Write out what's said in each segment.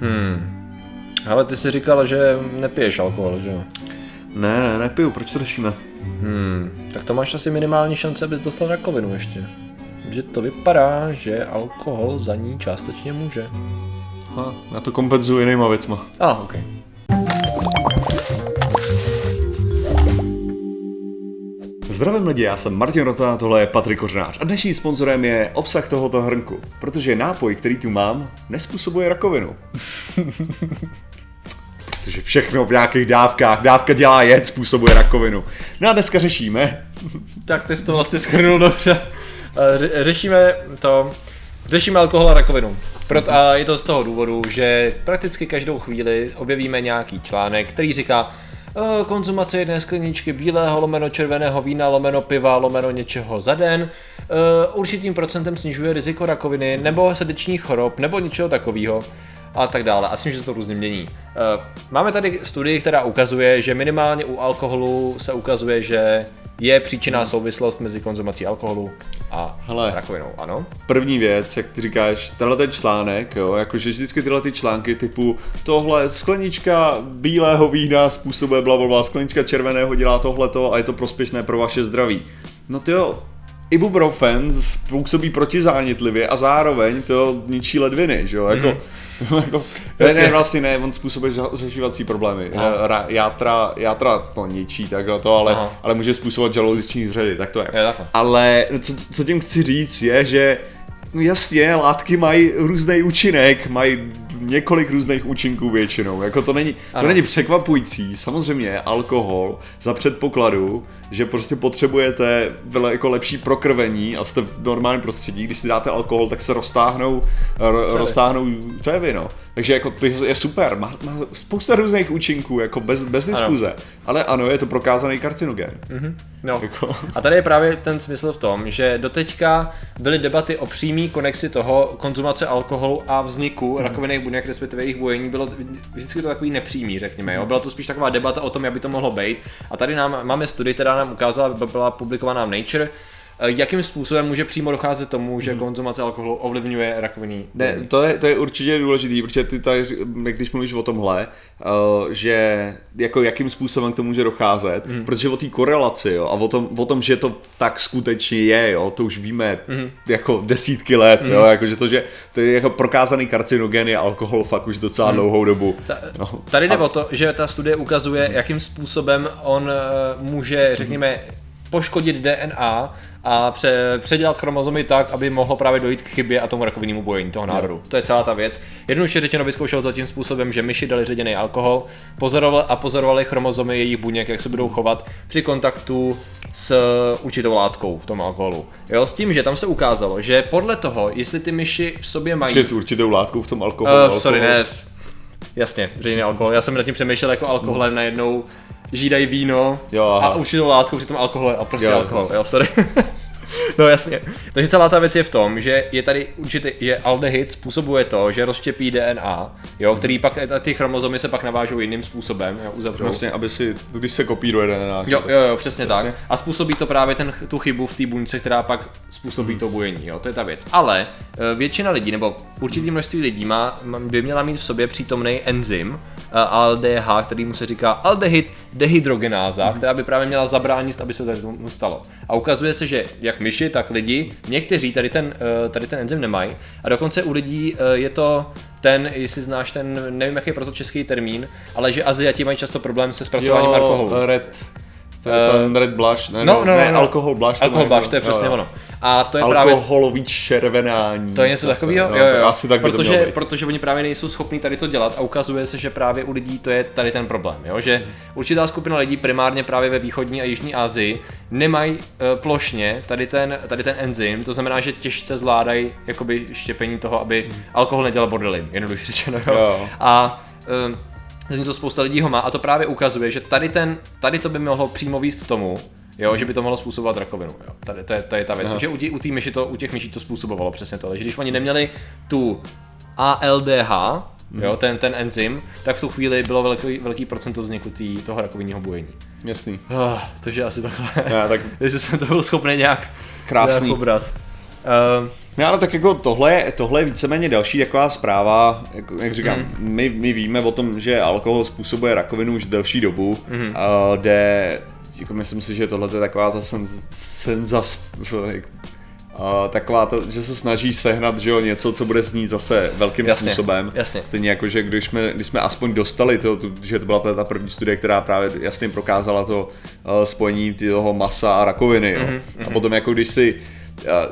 Hmm. Ale ty jsi říkal, že nepiješ alkohol, že jo? Ne, ne, nepiju, proč to řešíme? Hmm. Tak to máš asi minimální šance, abys dostal rakovinu ještě. Že to vypadá, že alkohol za ní částečně může. Ha, já to kompenzuji jinýma věcma. A, ah, ok. Zdravím lidi, já jsem Martin Rota, tohle je Patrik Kořnář a dnešním sponzorem je obsah tohoto hrnku, protože nápoj, který tu mám, nespůsobuje rakovinu. protože všechno v nějakých dávkách, dávka dělá jed, způsobuje rakovinu. No a dneska řešíme. Tak ty jsi to vlastně schrnul dobře. Eh, řešíme to, řešíme alkohol a rakovinu. Proto, a je to z toho důvodu, že prakticky každou chvíli objevíme nějaký článek, který říká, konzumace jedné skleničky bílého, lomeno červeného vína, lomeno piva, lomeno něčeho za den eh, určitým procentem snižuje riziko rakoviny nebo srdečních chorob nebo něčeho takového a tak dále. A myslím, že se to různě mění. Eh, máme tady studii, která ukazuje, že minimálně u alkoholu se ukazuje, že je příčinná souvislost mezi konzumací alkoholu a Hele, rakovinou, ano? První věc, jak ty říkáš, tenhle ten článek, jo, jakože vždycky tyhle ty články typu tohle sklenička bílého vína způsobuje blablabla, sklenička červeného dělá tohleto a je to prospěšné pro vaše zdraví. No ty jo, ibuprofen způsobí protizánětlivě a zároveň to ničí ledviny, že jo, jako, mm. jako ne, ne, vlastně ne, on způsobuje zažívací problémy, Ra, játra, játra to ničí, takhle to, ale, ale může způsobovat žaludeční zředy, tak to je. je ale co, co tím chci říct je, že jasně, látky mají různý účinek, mají několik různých účinků většinou. Jako to není, to není překvapující. Samozřejmě alkohol za předpokladu, že prostě potřebujete jako lepší prokrvení a jste v normálním prostředí, když si dáte alkohol, tak se roztáhnou, cévy. roztáhnou cévy, no. Takže jako to je super, má, má spousta různých účinků, jako bez, bez diskuze. Ano. Ale ano, je to prokázaný karcinogen. Mm-hmm. No. Jako. A tady je právě ten smysl v tom, že doteďka byly debaty o přímý konexi toho konzumace alkoholu a vzniku mm. rakovinných buněk, respektive jejich bojení, bylo vždycky to takový nepřímý, řekněme. Jo? Byla to spíš taková debata o tom, jak by to mohlo být. A tady nám máme studii, která nám ukázala, byla publikovaná v Nature, jakým způsobem může přímo docházet tomu, že hmm. konzumace alkoholu ovlivňuje rakovinný? Ne, to je, to je určitě důležitý, protože ty tady, když mluvíš o tomhle, uh, že jako jakým způsobem k tomu může docházet, hmm. protože o té korelaci jo, a o tom, o tom, že to tak skutečně je, jo, to už víme hmm. jako desítky let, hmm. jo, jako, že to, že to je jako prokázaný karcinogen je alkohol fakt už docela hmm. dlouhou dobu. Ta, no. Tady jde a... o to, že ta studie ukazuje, jakým způsobem on uh, může, řekněme, poškodit DNA a pře- předělat chromozomy tak, aby mohlo právě dojít k chybě a tomu rakovinnému bojení toho nádoru. Jo. To je celá ta věc. Jednoduše řečeno vyzkoušel to tím způsobem, že myši dali ředěný alkohol pozoroval a pozorovali chromozomy jejich buněk, jak se budou chovat při kontaktu s určitou látkou v tom alkoholu. Jo, s tím, že tam se ukázalo, že podle toho, jestli ty myši v sobě mají... Počkej, s určitou látkou v tom alkoholu? Uh, alkohol. sorry, ne, Jasně, ředěný alkohol. Já jsem nad tím přemýšlel jako alkoholem no. najednou žídají víno jo, a určitou látku při tom alkohole a prostě jo, alkohol, jo, sorry. No jasně. Takže celá ta věc je v tom, že je tady určitě je aldehyd způsobuje to, že rozštěpí DNA, jo, který pak ty chromozomy se pak navážou jiným způsobem, jo, uzavřou. Vlastně, aby si, když se kopíruje DNA. Jo, jo, jo, přesně vlastně. tak. A způsobí to právě ten, tu chybu v té buňce, která pak způsobí hmm. to bujení, jo, to je ta věc. Ale e, většina lidí, nebo určitý množství lidí má, by měla mít v sobě přítomný enzym, ALDH, který mu se říká aldehyd dehydrogenáza, která by právě měla zabránit, aby se tady tomu stalo. A ukazuje se, že jak myši, tak lidi, někteří tady ten, eh, tady ten enzym nemají a dokonce u lidí eh, je to ten, jestli znáš ten, nevím jaký je proto český termín, ale že Aziati mají často problém se zpracováním jo, alkoholu. Red. To je ten red blush, ne, no, no, ne, no, alkohol blush. Alkohol blush, to je přesně jo, jo. ono. A to je Alkoholový právě... červenání. To je něco takového? No, jo, jo. Asi tak protože, by protože oni právě nejsou schopní tady to dělat a ukazuje se, že právě u lidí to je tady ten problém. Jo? Že určitá skupina lidí, primárně právě ve východní a jižní Asii, nemají uh, plošně tady ten, tady ten enzym, to znamená, že těžce zvládají jakoby štěpení toho, aby alkohol nedělal bordely, jednoduše řečeno. Jo? Jo. A uh, zatímco spousta lidí ho má a to právě ukazuje, že tady, ten, tady to by mohlo přímo výst tomu, jo, že by to mohlo způsobovat rakovinu. Jo. Tady, to, je, to je ta věc. Že u, u, tý myši to, u těch myší to způsobovalo přesně to. že když oni neměli tu ALDH, mm. jo, ten, ten enzym, tak v tu chvíli bylo velký, velký procento vzniku tý, toho rakovinního bujení. Jasný. Oh, takže asi takhle. Já, tak... Jestli jsem to byl schopný nějak, Krásný. Nějak pobrat. Uh, No ale tak jako tohle, tohle je víceméně další taková zpráva, jak, jak říkám, mm. my, my víme o tom, že alkohol způsobuje rakovinu už delší dobu, mm. uh, kde jako myslím si, že tohle je taková ta senz, senzas, Uh, taková to, že se snaží sehnat že jo, něco, co bude znít zase velkým jasně, způsobem. Jasně. Stejně jako, že když jsme, když jsme aspoň dostali to, to, že to byla ta první studie, která právě jasně prokázala to uh, spojení toho masa a rakoviny. Jo. Mm-hmm. A potom jako když si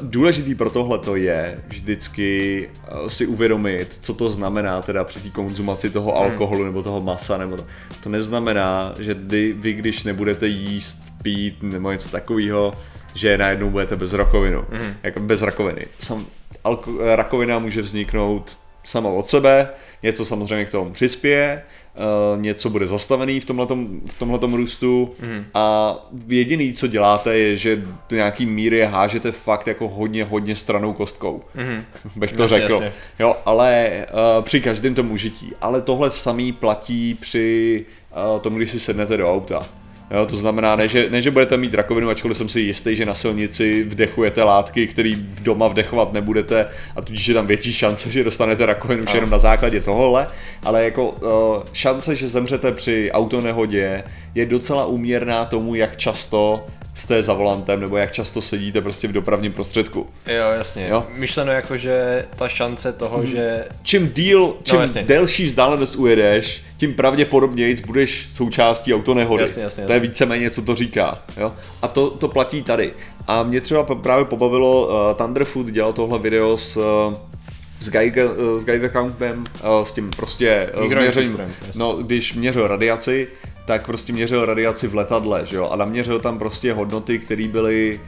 Důležitý pro tohle to je vždycky si uvědomit, co to znamená teda při té konzumaci toho mhm. alkoholu nebo toho masa. Nebo to. to neznamená, že vy, vy, když nebudete jíst, pít nebo něco takového, že najednou budete bez rakovinu, mm. jako bez rakoviny. Sam, alko, rakovina může vzniknout sama od sebe, něco samozřejmě k tomu přispěje, uh, něco bude zastavený v tomhletom, v tomhletom růstu mm. a jediný, co děláte, je, že do nějaký míry hážete fakt jako hodně, hodně stranou kostkou, mm. bych to jasně, řekl. Jasně. Jo, ale uh, při každém tom užití. Ale tohle samý platí při uh, tomu, když si sednete do auta. Jo, to znamená, ne že, ne, že budete mít rakovinu, ačkoliv jsem si jistý, že na silnici vdechujete látky, které v doma vdechovat nebudete a tudíž je tam větší šance, že dostanete rakovinu už jenom na základě tohohle, ale jako uh, šance, že zemřete při autonehodě je docela úměrná tomu, jak často jste za volantem nebo jak často sedíte prostě v dopravním prostředku. Jo, jasně. Jo? Myšleno jako, že ta šance toho, hmm. že... Čím díl, no, čím no, delší vzdálenost ujedeš, tím pravděpodobněji budeš součástí autonehody. Jasně, jasně, jasně. To je víceméně, co to říká. Jo? A to, to platí tady. A mě třeba právě pobavilo, uh, Thunderfoot dělal tohle video s uh, s Geiger, s Geiger Countem, uh, s tím prostě uh, změřením, no, když měřil radiaci, tak prostě měřil radiaci v letadle, že jo, a naměřil tam prostě hodnoty, které byly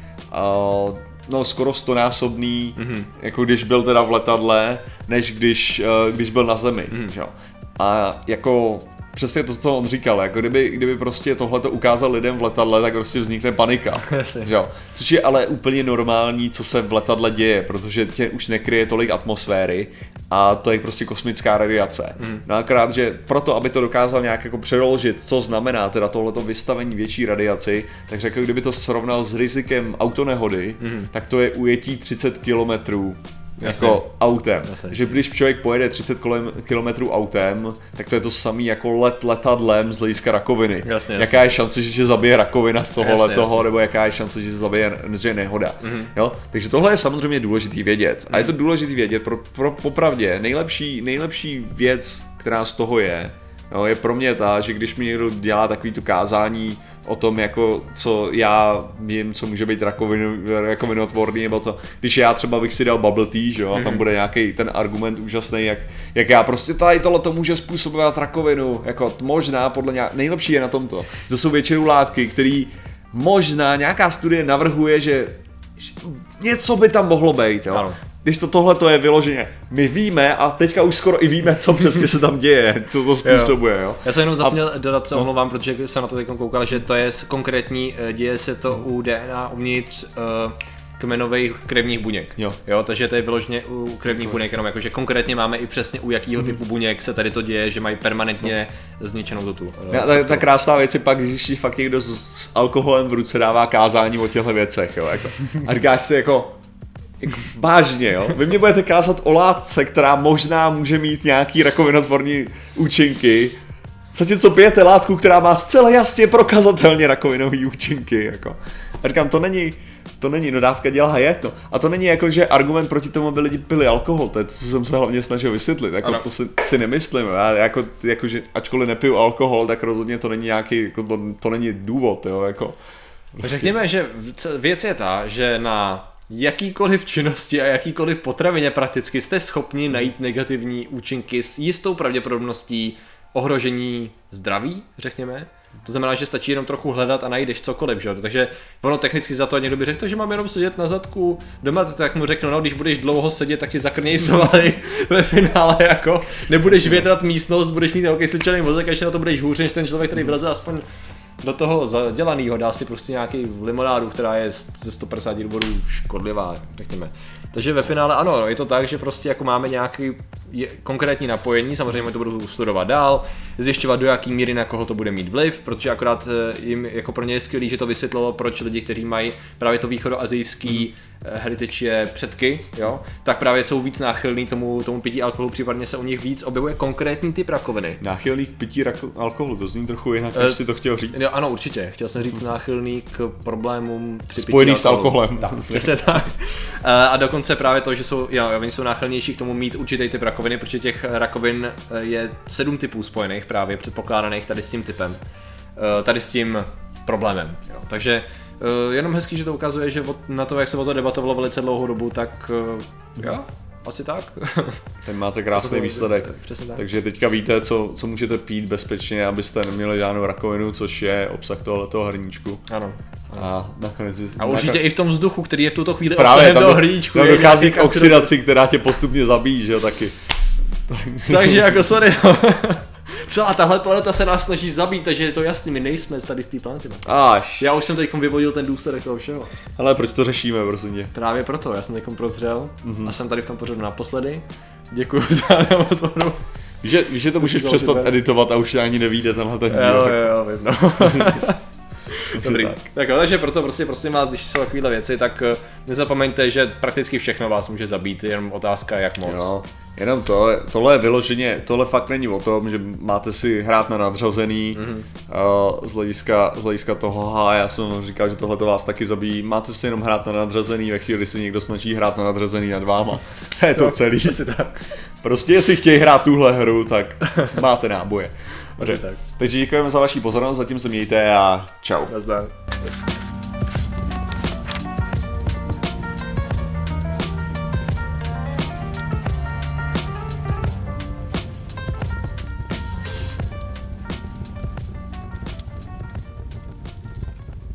uh, no skoro stonásobný, mm-hmm. jako když byl teda v letadle, než když, uh, když byl na zemi, mm-hmm. že jo. A jako přesně to, co on říkal, jako kdyby, kdyby prostě tohle to ukázal lidem v letadle, tak prostě vznikne panika. že? Což je ale úplně normální, co se v letadle děje, protože tě už nekryje tolik atmosféry a to je prostě kosmická radiace. Hmm. No akorát, že proto, aby to dokázal nějak jako přeložit, co znamená teda tohleto vystavení větší radiaci, tak řekl, kdyby to srovnal s rizikem autonehody, hmm. tak to je ujetí 30 kilometrů Jasně. jako autem. Jasně. Že když člověk pojede 30 km autem, tak to je to samý jako let letadlem z hlediska rakoviny. Jasně, jaká je šance, že zabije rakovina z toho letoho, nebo jaká je šance, že se zabije že nehoda. Mm-hmm. Jo? Takže tohle je samozřejmě důležitý vědět. A je to důležitý vědět pro, pro popravdě. Nejlepší, nejlepší věc, která z toho je, jo, je pro mě ta, že když mi někdo dělá takový tu kázání, o tom, jako co já vím, co může být rakovinu, rakovinotvorný, nebo to, když já třeba bych si dal bubble tea, že jo, a tam mhm. bude nějaký ten argument úžasný, jak, jak já prostě tady tohle to může způsobovat rakovinu, jako možná podle nějak, nejlepší je na tomto, to jsou většinou látky, které možná nějaká studie navrhuje, že něco by tam mohlo být, jo. Ano když to tohle to je vyloženě, my víme a teďka už skoro i víme, co přesně se tam děje, co to způsobuje, jo. Já jsem jenom zapomněl a, dodat, se no. omlouvám, protože jsem na to teď koukal, že to je konkrétní, eh, děje se to u DNA uvnitř uh, kmenových krevních buněk. Jo. jo. takže to je vyloženě u krevních buněk, jenom jakože konkrétně máme i přesně u jakého typu buněk se tady to děje, že mají permanentně no. zničenou tu. Ja, ta, ta, krásná věc je pak, když fakt někdo s, s alkoholem v ruce dává kázání o těchto věcech, jo, jako. A říkáš si jako, jako, vážně, jo? Vy mě budete kázat o látce, která možná může mít nějaký rakovinotvorní účinky, zatímco pijete látku, která má zcela jasně prokazatelně rakovinové účinky, jako. A říkám, to není, to není, no dávka dělá je to. A to není jako, že argument proti tomu, aby lidi pili alkohol, to je to, co jsem se hlavně snažil vysvětlit, jako ano. to si, si nemyslím, já jako, jako, že ačkoliv nepiju alkohol, tak rozhodně to není nějaký, jako to, to není důvod, jo, jako. Prostě... Řekněme, že věc je ta, že na jakýkoliv činnosti a jakýkoliv potravině prakticky jste schopni najít negativní účinky s jistou pravděpodobností ohrožení zdraví, řekněme. To znamená, že stačí jenom trochu hledat a najdeš cokoliv, že? Takže ono technicky za to někdo by řekl, že mám jenom sedět na zadku doma, tak mu řeknu, no když budeš dlouho sedět, tak ti zakrněj svaly ve finále, jako nebudeš větrat místnost, budeš mít velký sličený mozek, a ještě na to budeš hůř než ten člověk, který vleze aspoň do toho zadělaného dá si prostě nějaký limonádu, která je ze 150 důvodů škodlivá, řekněme. Takže ve finále ano, je to tak, že prostě jako máme nějaký konkrétní napojení, samozřejmě to budu studovat dál, zjišťovat do jaký míry na koho to bude mít vliv, protože akorát eh, jim jako pro ně je skvělý, že to vysvětlilo, proč lidi, kteří mají právě to východoazijský mm. heritage předky, jo, tak právě jsou víc náchylní tomu, tomu pití alkoholu, případně se u nich víc objevuje konkrétní typ rakoviny. Náchylný k pití rako- alkoholu, to zní trochu jinak, než uh, si to chtěl říct. Jo, ano, určitě. Chtěl jsem říct náchylný k problémům při Spojený s alkoholem. Tak, přesně tak. A dokonce právě to, že jsou, jo, oni jsou náchylnější k tomu mít určitý typ rakoviny, protože těch rakovin je sedm typů spojených právě předpokládaných tady s tím typem. Tady s tím problémem. Jo. Takže jenom hezký, že to ukazuje, že na to, jak se o to debatovalo velice dlouhou dobu, tak jo, asi tak. Ten máte krásný výsledek. Přesně tak. Takže teďka víte, co, co můžete pít bezpečně, abyste neměli žádnou rakovinu, což je obsah tohoto hrníčku. Ano. A nakonec... A určitě i v tom vzduchu, který je v tuto chvíli Právě tam, toho hrníčku. Tam dochází k oxidaci, která tě postupně zabíjí, že jo, taky. Takže jako sorry. Celá tahle planeta se nás snaží zabít, takže je to jasný, my nejsme tady z té planety. Až. Já už jsem teď vyvodil ten důsledek toho všeho. Ale proč to řešíme, prosím tě? Právě proto, já jsem teď prozřel mm-hmm. a jsem tady v tom pořadu naposledy. Děkuji za to. Víš, že, víš, že to můžeš přestat tyber. editovat a už ani nevíde tenhle ten díl. Jo, jo, jo, vím, no. Dobrý. Tak. tak jo, takže proto prostě prosím vás, když jsou takovéhle věci, tak eh, nezapomeňte, že prakticky všechno vás může zabít, jenom otázka jak moc. Jo. Jenom to, tohle je vyloženě, tohle fakt není o tom, že máte si hrát na nadřazený mm-hmm. uh, z, hlediska, z hlediska toho, a já jsem říkal, že tohle to vás taky zabíjí, máte si jenom hrát na nadřazený ve chvíli, kdy se někdo snaží hrát na nadřazený nad váma. je to celý. tak. Prostě jestli chtějí hrát tuhle hru, tak máte náboje. Takže děkujeme za vaši pozornost, zatím se mějte a čau. Nazdar.